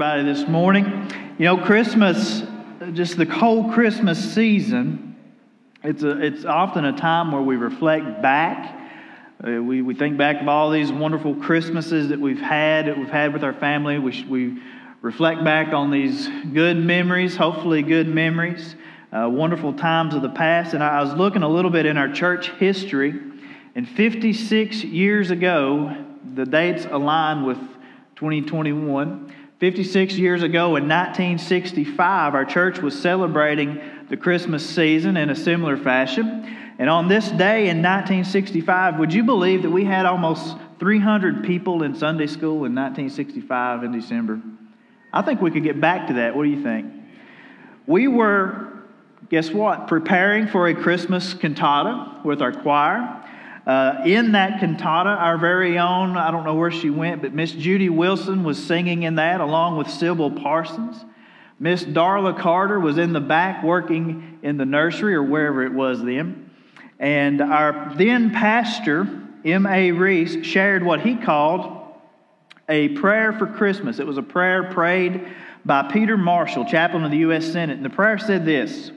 Everybody this morning. You know, Christmas, just the whole Christmas season, it's, a, it's often a time where we reflect back. Uh, we, we think back of all these wonderful Christmases that we've had, that we've had with our family. We, we reflect back on these good memories, hopefully good memories, uh, wonderful times of the past. And I was looking a little bit in our church history, and 56 years ago, the dates align with 2021. 56 years ago in 1965, our church was celebrating the Christmas season in a similar fashion. And on this day in 1965, would you believe that we had almost 300 people in Sunday school in 1965 in December? I think we could get back to that. What do you think? We were, guess what, preparing for a Christmas cantata with our choir. Uh, in that cantata, our very own, I don't know where she went, but Miss Judy Wilson was singing in that along with Sybil Parsons. Miss Darla Carter was in the back working in the nursery or wherever it was then. And our then pastor, M.A. Reese, shared what he called a prayer for Christmas. It was a prayer prayed by Peter Marshall, chaplain of the U.S. Senate. And the prayer said this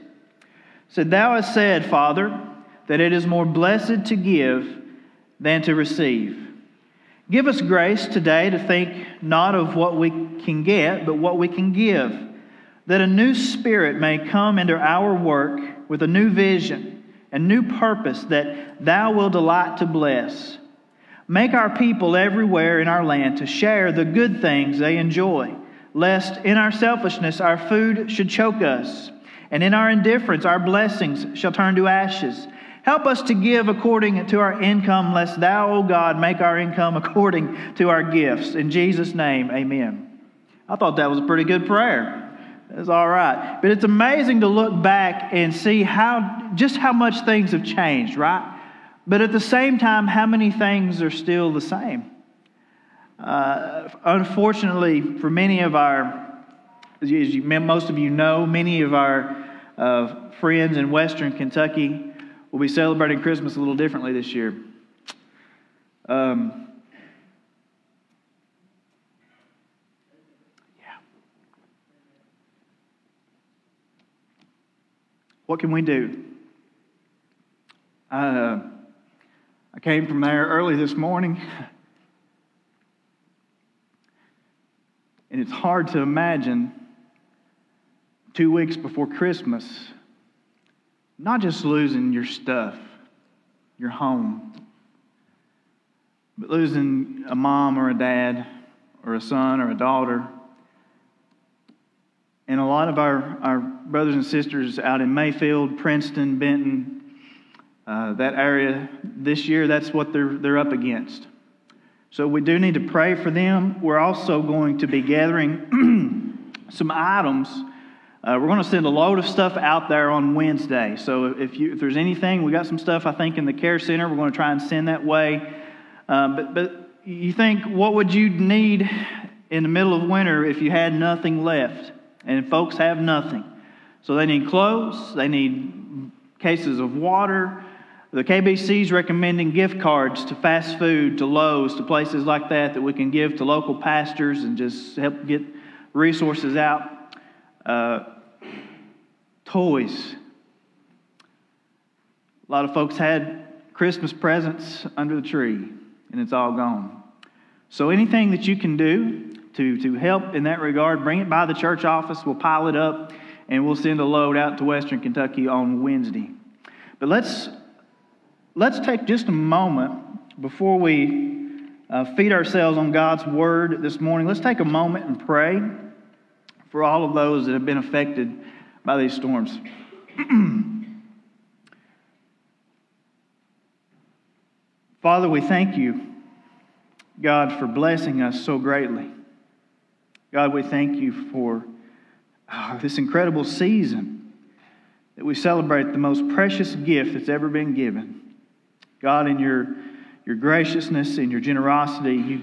said, Thou hast said, Father, that it is more blessed to give than to receive. Give us grace today to think not of what we can get, but what we can give, that a new spirit may come into our work with a new vision and new purpose that thou wilt delight to bless. Make our people everywhere in our land to share the good things they enjoy, lest in our selfishness our food should choke us, and in our indifference our blessings shall turn to ashes. Help us to give according to our income, lest thou, O God, make our income according to our gifts. In Jesus' name, amen. I thought that was a pretty good prayer. It's all right. But it's amazing to look back and see how just how much things have changed, right? But at the same time, how many things are still the same? Uh, unfortunately, for many of our, as you, most of you know, many of our uh, friends in Western Kentucky will be celebrating Christmas a little differently this year. Um, What can we do? Uh, I came from there early this morning, and it's hard to imagine two weeks before Christmas not just losing your stuff, your home, but losing a mom or a dad or a son or a daughter and a lot of our, our brothers and sisters out in Mayfield, Princeton, Benton, uh, that area this year, that's what they're, they're up against. So we do need to pray for them. We're also going to be gathering some items. Uh, we're going to send a load of stuff out there on Wednesday. So if, you, if there's anything, we got some stuff I think in the care center. We're going to try and send that way. Um, but, but you think, what would you need in the middle of winter if you had nothing left? and folks have nothing. So they need clothes, they need cases of water. The KBC is recommending gift cards to fast food, to Lowe's, to places like that that we can give to local pastors and just help get resources out. Uh, toys. A lot of folks had Christmas presents under the tree, and it's all gone. So anything that you can do to, to help in that regard, bring it by the church office. We'll pile it up and we'll send a load out to Western Kentucky on Wednesday. But let's, let's take just a moment before we uh, feed ourselves on God's word this morning. Let's take a moment and pray for all of those that have been affected by these storms. Father, we thank you, God, for blessing us so greatly. God, we thank you for oh, this incredible season that we celebrate the most precious gift that's ever been given. God, in your, your graciousness and your generosity, you,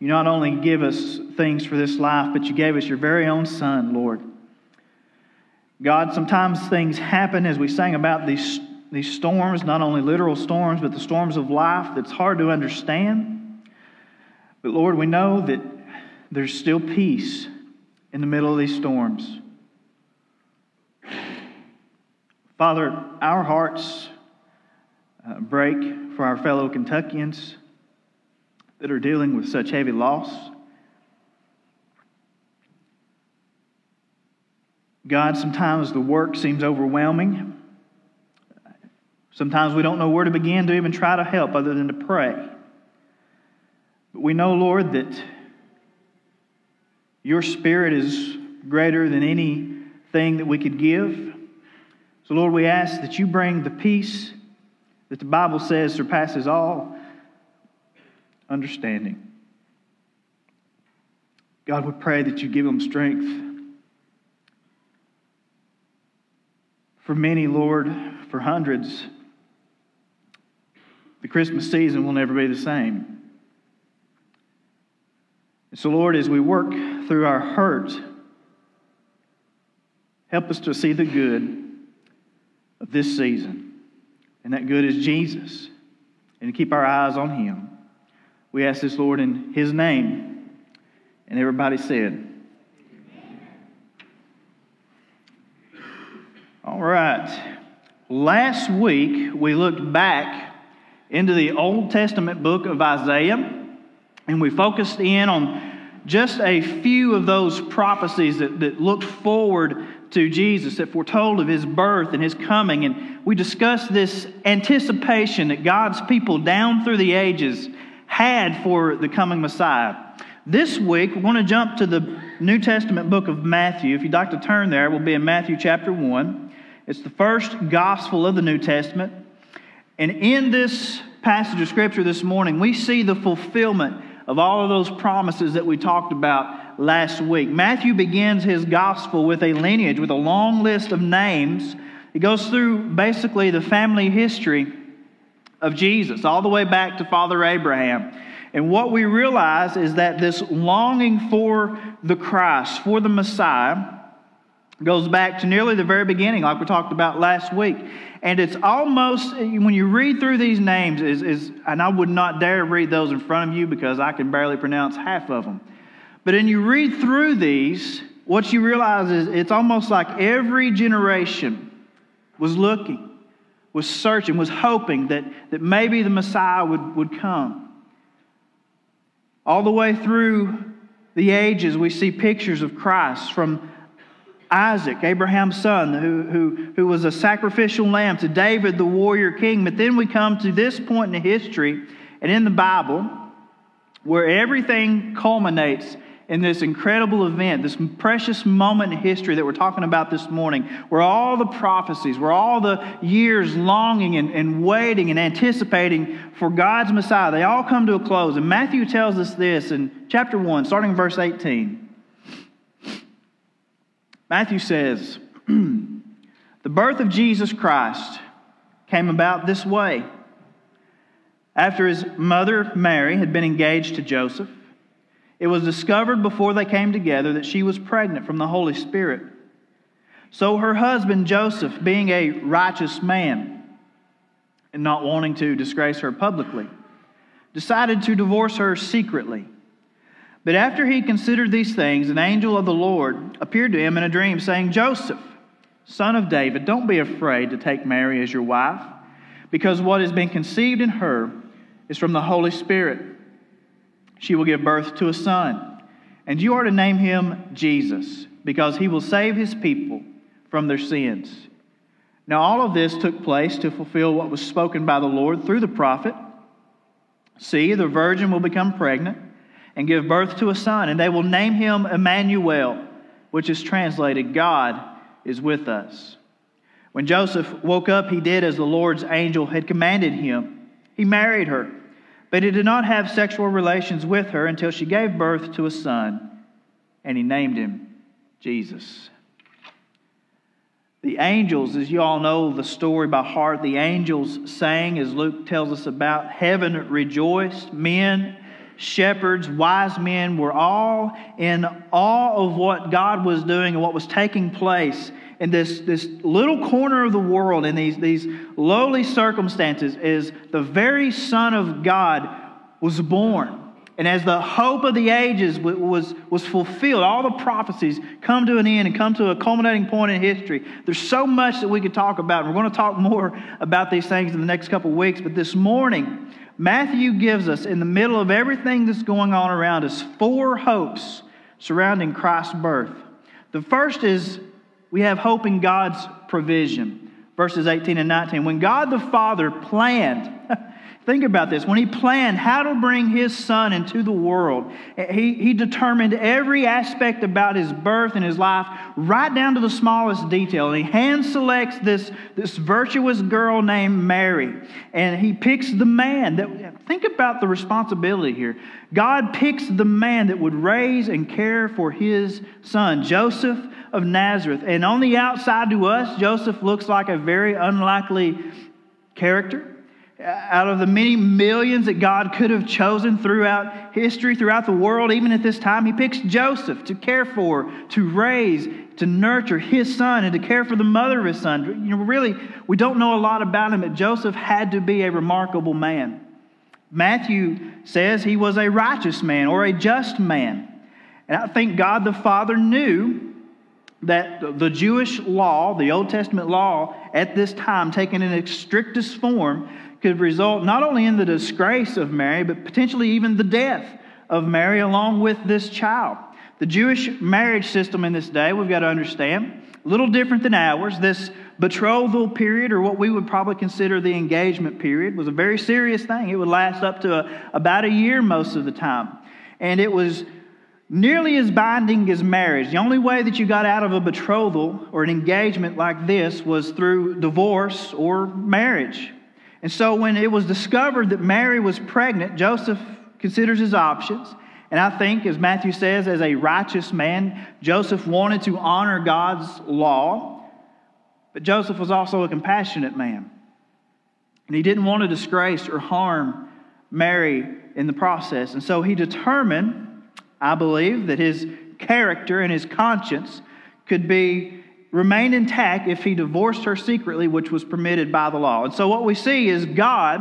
you not only give us things for this life, but you gave us your very own Son, Lord. God, sometimes things happen as we sang about these, these storms, not only literal storms, but the storms of life that's hard to understand. But Lord, we know that there's still peace in the middle of these storms. Father, our hearts uh, break for our fellow Kentuckians that are dealing with such heavy loss. God, sometimes the work seems overwhelming. Sometimes we don't know where to begin to even try to help other than to pray. But we know, Lord, that your spirit is greater than anything that we could give. So, Lord, we ask that you bring the peace that the Bible says surpasses all understanding. God, we pray that you give them strength. For many, Lord, for hundreds, the Christmas season will never be the same. And So, Lord, as we work through our hurt, help us to see the good of this season. And that good is Jesus. And to keep our eyes on Him. We ask this, Lord, in His name. And everybody said, All right. Last week, we looked back into the Old Testament book of Isaiah and we focused in on just a few of those prophecies that, that looked forward to Jesus, that foretold of his birth and his coming. And we discussed this anticipation that God's people down through the ages had for the coming Messiah. This week, we want to jump to the New Testament book of Matthew. If you'd like to turn there, we'll be in Matthew chapter 1. It's the first gospel of the New Testament. And in this passage of Scripture this morning, we see the fulfillment of all of those promises that we talked about last week. Matthew begins his gospel with a lineage, with a long list of names. He goes through basically the family history of Jesus, all the way back to Father Abraham. And what we realize is that this longing for the Christ, for the Messiah, goes back to nearly the very beginning, like we talked about last week. And it's almost, when you read through these names, is, is, and I would not dare read those in front of you because I can barely pronounce half of them. But when you read through these, what you realize is it's almost like every generation was looking, was searching, was hoping that, that maybe the Messiah would, would come. All the way through the ages, we see pictures of Christ from Isaac, Abraham's son, who, who, who was a sacrificial lamb, to David, the warrior king. But then we come to this point in history and in the Bible where everything culminates in this incredible event, this precious moment in history that we're talking about this morning, where all the prophecies, where all the years longing and, and waiting and anticipating for God's Messiah, they all come to a close. And Matthew tells us this in chapter 1, starting in verse 18. Matthew says, The birth of Jesus Christ came about this way. After his mother, Mary, had been engaged to Joseph, it was discovered before they came together that she was pregnant from the Holy Spirit. So her husband, Joseph, being a righteous man and not wanting to disgrace her publicly, decided to divorce her secretly. But after he considered these things, an angel of the Lord appeared to him in a dream, saying, Joseph, son of David, don't be afraid to take Mary as your wife, because what has been conceived in her is from the Holy Spirit. She will give birth to a son, and you are to name him Jesus, because he will save his people from their sins. Now, all of this took place to fulfill what was spoken by the Lord through the prophet. See, the virgin will become pregnant and give birth to a son, and they will name him Emmanuel, which is translated God is with us. When Joseph woke up, he did as the Lord's angel had commanded him. He married her, but he did not have sexual relations with her until she gave birth to a son, and he named him Jesus. The angels, as you all know the story by heart, the angels sang, as Luke tells us about, heaven rejoiced. Men, shepherds, wise men were all in awe of what God was doing and what was taking place in this, this little corner of the world, in these, these lowly circumstances, is the very Son of God was born. And as the hope of the ages was, was fulfilled, all the prophecies come to an end and come to a culminating point in history. There's so much that we could talk about. And we're going to talk more about these things in the next couple of weeks. But this morning, Matthew gives us, in the middle of everything that's going on around us, four hopes surrounding Christ's birth. The first is we have hope in God's provision. Verses 18 and 19. When God the Father planned, Think about this. When he planned how to bring his son into the world, he, he determined every aspect about his birth and his life, right down to the smallest detail. And he hand selects this, this virtuous girl named Mary. And he picks the man that, think about the responsibility here. God picks the man that would raise and care for his son, Joseph of Nazareth. And on the outside to us, Joseph looks like a very unlikely character out of the many millions that God could have chosen throughout history, throughout the world, even at this time, He picks Joseph to care for, to raise, to nurture his son, and to care for the mother of his son. You know, really, we don't know a lot about him, but Joseph had to be a remarkable man. Matthew says he was a righteous man or a just man. And I think God the Father knew that the Jewish law, the Old Testament law, at this time, taken in its strictest form, could result not only in the disgrace of Mary, but potentially even the death of Mary along with this child. The Jewish marriage system in this day, we've got to understand, a little different than ours. This betrothal period, or what we would probably consider the engagement period, was a very serious thing. It would last up to a, about a year most of the time. And it was nearly as binding as marriage. The only way that you got out of a betrothal or an engagement like this was through divorce or marriage. And so when it was discovered that Mary was pregnant, Joseph considers his options. And I think, as Matthew says, as a righteous man, Joseph wanted to honor God's law. But Joseph was also a compassionate man. And he didn't want to disgrace or harm Mary in the process. And so he determined, I believe, that his character and his conscience could be remained intact if he divorced her secretly, which was permitted by the law. And so what we see is God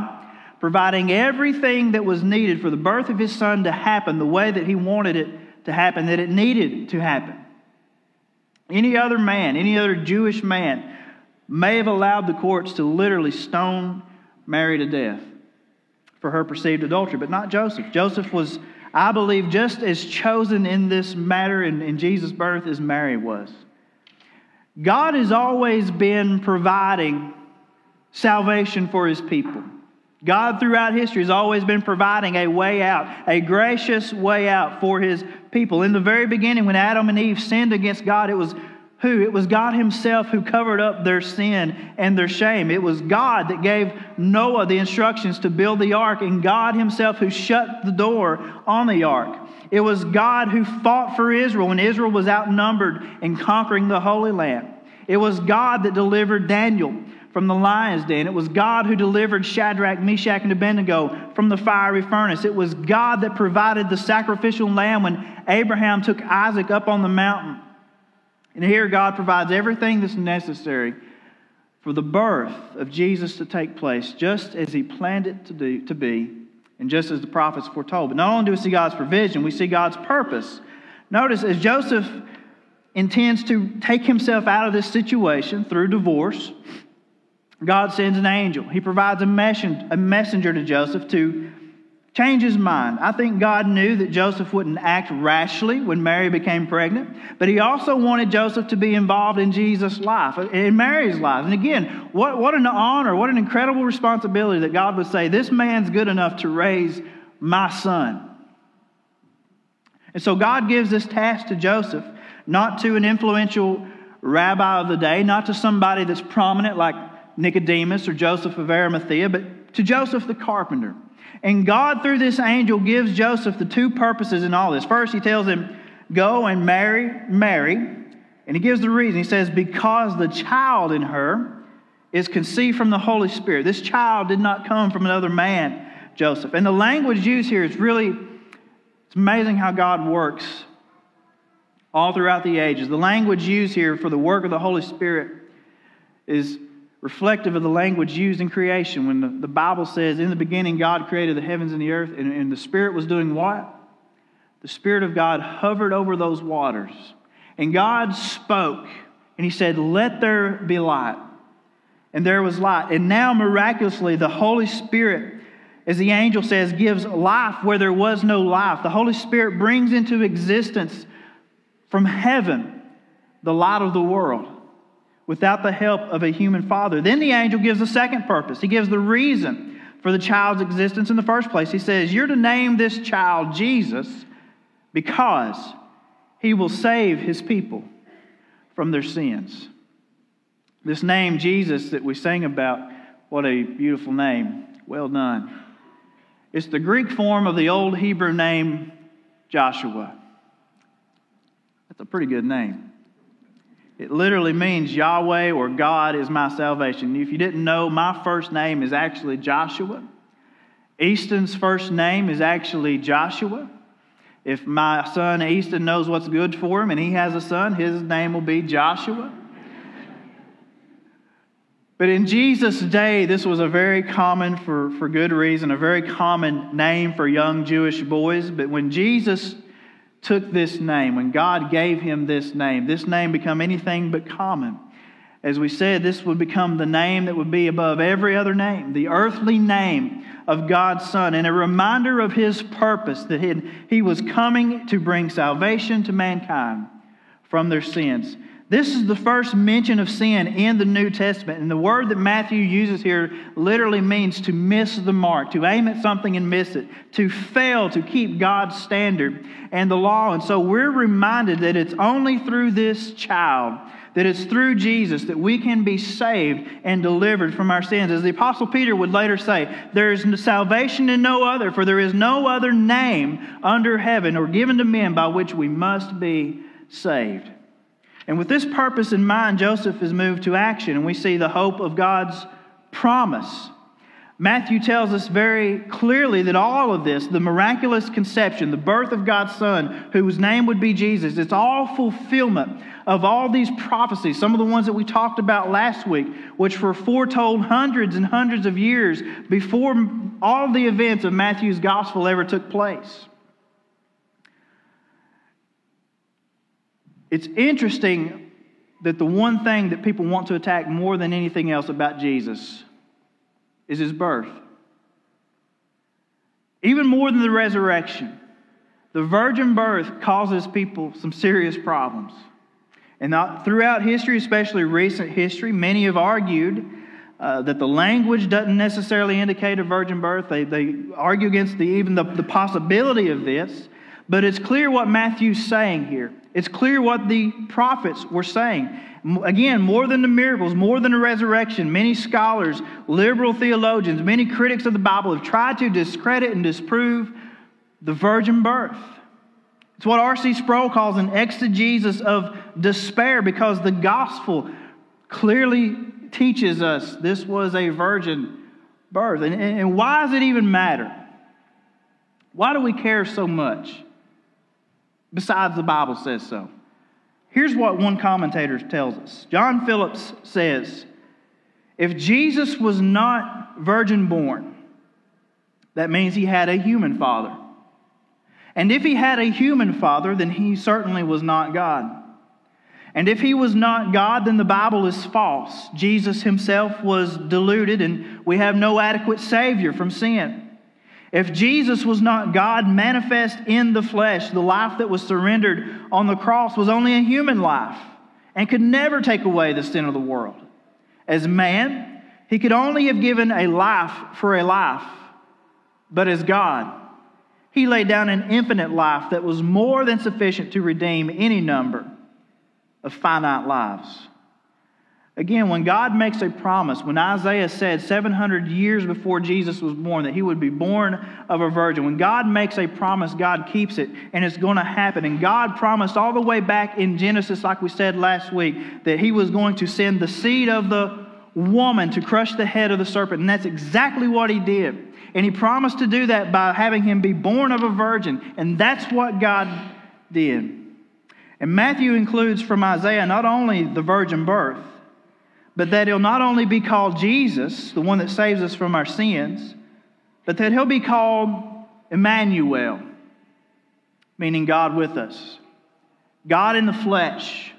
providing everything that was needed for the birth of his son to happen the way that he wanted it to happen, that it needed to happen. Any other man, any other Jewish man, may have allowed the courts to literally stone Mary to death for her perceived adultery, but not Joseph. Joseph was, I believe, just as chosen in this matter in, in Jesus' birth as Mary was. God has always been providing salvation for his people. God, throughout history, has always been providing a way out, a gracious way out for his people. In the very beginning, when Adam and Eve sinned against God, it was who? It was God Himself who covered up their sin and their shame. It was God that gave Noah the instructions to build the ark, and God Himself who shut the door on the ark. It was God who fought for Israel when Israel was outnumbered in conquering the Holy Land. It was God that delivered Daniel from the lion's den. It was God who delivered Shadrach, Meshach, and Abednego from the fiery furnace. It was God that provided the sacrificial lamb when Abraham took Isaac up on the mountain. And here God provides everything that's necessary for the birth of Jesus to take place, just as he planned it to, do, to be and just as the prophets foretold. But not only do we see God's provision, we see God's purpose. Notice as Joseph intends to take himself out of this situation through divorce, God sends an angel. He provides a messenger to Joseph to change his mind. I think God knew that Joseph wouldn't act rashly when Mary became pregnant, but he also wanted Joseph to be involved in Jesus' life, in Mary's life. And again, what, what an honor, what an incredible responsibility that God would say, This man's good enough to raise my son. And so God gives this task to Joseph, not to an influential rabbi of the day, not to somebody that's prominent like Nicodemus or Joseph of Arimathea, but to Joseph the carpenter. And God, through this angel, gives Joseph the two purposes in all this. First, he tells him, Go and marry Mary. And he gives the reason. He says, Because the child in her is conceived from the Holy Spirit. This child did not come from another man, Joseph. And the language used here is really, it's amazing how God works all throughout the ages. The language used here for the work of the Holy Spirit is reflective of the language used in creation. When the, the Bible says, In the beginning, God created the heavens and the earth, and, and the Spirit was doing what? The Spirit of God hovered over those waters. And God spoke, and He said, Let there be light. And there was light. And now, miraculously, the Holy Spirit, as the angel says, gives life where there was no life. The Holy Spirit brings into existence from heaven the light of the world without the help of a human father. Then the angel gives a second purpose. He gives the reason for the child's existence in the first place. He says, You're to name this child Jesus because he will save his people from their sins. This name, Jesus, that we sang about, what a beautiful name. Well done. It's the Greek form of the old Hebrew name Joshua. That's a pretty good name. It literally means Yahweh or God is my salvation. If you didn't know, my first name is actually Joshua. Easton's first name is actually Joshua. If my son Easton knows what's good for him and he has a son, his name will be Joshua. But in Jesus' day, this was a very common, for, for good reason, a very common name for young Jewish boys. But when Jesus took this name, when God gave him this name, this name become anything but common. As we said, this would become the name that would be above every other name, the earthly name of God's Son, and a reminder of his purpose that he, he was coming to bring salvation to mankind from their sins. This is the first mention of sin in the New Testament. And the word that Matthew uses here literally means to miss the mark, to aim at something and miss it, to fail to keep God's standard and the law. And so we're reminded that it's only through this child, that it's through Jesus, that we can be saved and delivered from our sins. As the Apostle Peter would later say, there is salvation in no other, for there is no other name under heaven or given to men by which we must be saved. And with this purpose in mind, Joseph is moved to action, and we see the hope of God's promise. Matthew tells us very clearly that all of this, the miraculous conception, the birth of God's Son, whose name would be Jesus, it's all fulfillment of all these prophecies, some of the ones that we talked about last week, which were foretold hundreds and hundreds of years before all the events of Matthew's gospel ever took place. It's interesting that the one thing that people want to attack more than anything else about Jesus is his birth. Even more than the resurrection, the virgin birth causes people some serious problems. And throughout history, especially recent history, many have argued uh, that the language doesn't necessarily indicate a virgin birth. They, they argue against the, even the, the possibility of this. But it's clear what Matthew's saying here. It's clear what the prophets were saying. Again, more than the miracles, more than the resurrection, many scholars, liberal theologians, many critics of the Bible have tried to discredit and disprove the virgin birth. It's what R.C. Sproul calls an exegesis of despair because the gospel clearly teaches us this was a virgin birth. And, and why does it even matter? Why do we care so much? Besides the Bible says so. Here's what one commentator tells us John Phillips says, If Jesus was not virgin born, that means he had a human father. And if he had a human father, then he certainly was not God. And if he was not God, then the Bible is false. Jesus himself was deluded, and we have no adequate Savior from sin. If Jesus was not God manifest in the flesh, the life that was surrendered on the cross was only a human life and could never take away the sin of the world. As man, he could only have given a life for a life, but as God, he laid down an infinite life that was more than sufficient to redeem any number of finite lives. Again, when God makes a promise, when Isaiah said 700 years before Jesus was born that he would be born of a virgin, when God makes a promise, God keeps it, and it's going to happen. And God promised all the way back in Genesis, like we said last week, that he was going to send the seed of the woman to crush the head of the serpent. And that's exactly what he did. And he promised to do that by having him be born of a virgin. And that's what God did. And Matthew includes from Isaiah not only the virgin birth, but that he'll not only be called Jesus, the one that saves us from our sins, but that he'll be called Emmanuel, meaning God with us. God in the flesh,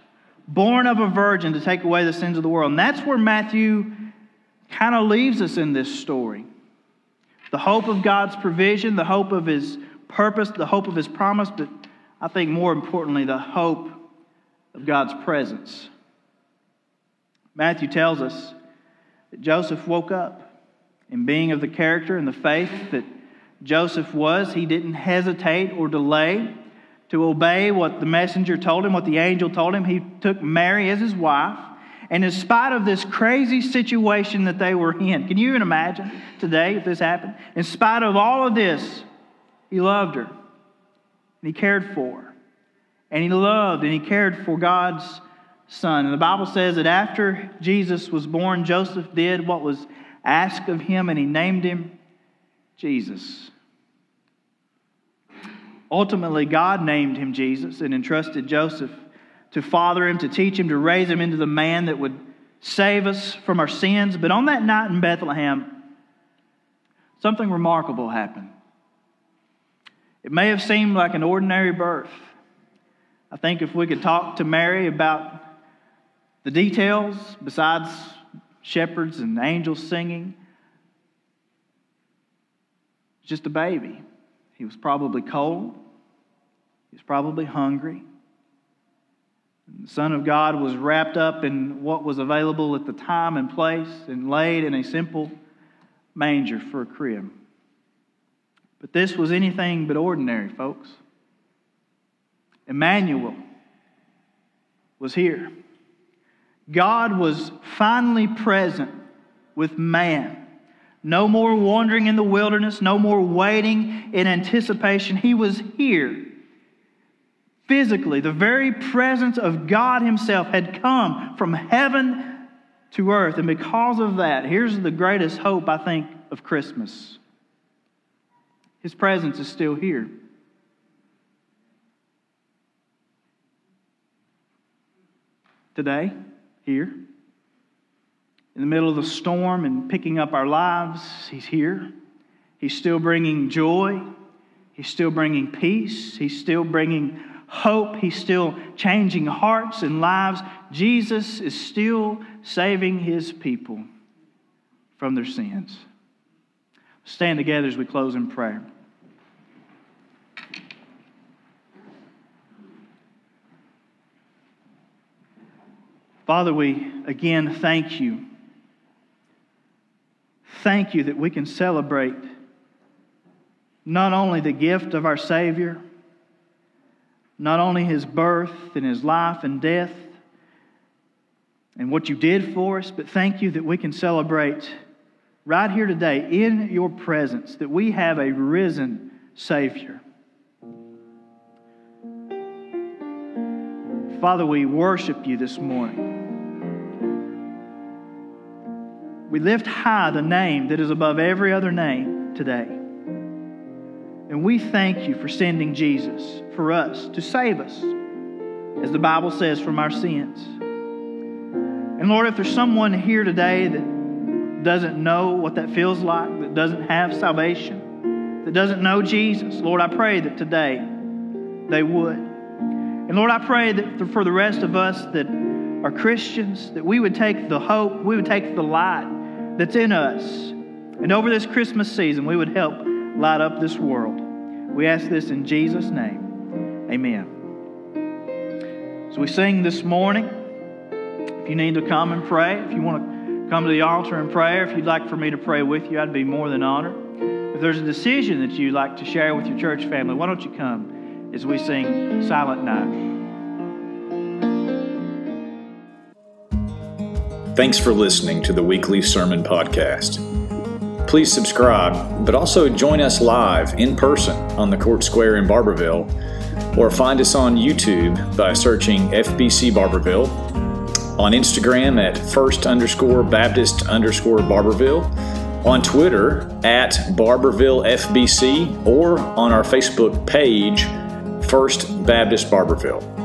born of a virgin to take away the sins of the world. And that's where Matthew kind of leaves us in this story. The hope of God's provision, the hope of his purpose, the hope of his promise, but I think more importantly, the hope of God's presence. Matthew tells us that Joseph woke up. And being of the character and the faith that Joseph was, he didn't hesitate or delay to obey what the messenger told him, what the angel told him. He took Mary as his wife. And in spite of this crazy situation that they were in, can you even imagine today if this happened? In spite of all of this, he loved her. And he cared for her. And he loved and he cared for God's son. And the Bible says that after Jesus was born, Joseph did what was asked of him, and he named him Jesus. Ultimately, God named him Jesus and entrusted Joseph to father him, to teach him, to raise him into the man that would save us from our sins. But on that night in Bethlehem, something remarkable happened. It may have seemed like an ordinary birth. I think if we could talk to Mary about the details, besides shepherds and angels singing, just a baby. He was probably cold. He was probably hungry. The Son of God was wrapped up in what was available at the time and place and laid in a simple manger for a crib. But this was anything but ordinary, folks. Emmanuel was here. God was finally present with man. No more wandering in the wilderness, no more waiting in anticipation. He was here. Physically, the very presence of God Himself had come from heaven to earth. And because of that, here's the greatest hope, I think, of Christmas His presence is still here. Today, here. In the middle of the storm and picking up our lives, He's here. He's still bringing joy. He's still bringing peace. He's still bringing hope. He's still changing hearts and lives. Jesus is still saving His people from their sins. Stand together as we close in prayer. Father, we again thank you. Thank you that we can celebrate not only the gift of our Savior, not only his birth and his life and death and what you did for us, but thank you that we can celebrate right here today in your presence that we have a risen Savior. Father, we worship you this morning. We lift high the name that is above every other name today. And we thank you for sending Jesus for us to save us, as the Bible says, from our sins. And Lord, if there's someone here today that doesn't know what that feels like, that doesn't have salvation, that doesn't know Jesus, Lord, I pray that today they would. And Lord, I pray that for the rest of us that are Christians, that we would take the hope, we would take the light that's in us. And over this Christmas season, we would help light up this world. We ask this in Jesus' name. Amen. So we sing this morning. If you need to come and pray, if you want to come to the altar and pray, if you'd like for me to pray with you, I'd be more than honored. If there's a decision that you'd like to share with your church family, why don't you come as we sing Silent Night? Thanks for listening to the weekly sermon podcast. Please subscribe, but also join us live in person on the Court Square in Barbourville, or find us on YouTube by searching FBC Barbourville, on Instagram at first underscore Baptist underscore Barbourville, on Twitter at Barbourville FBC, or on our Facebook page, First Baptist Barbourville.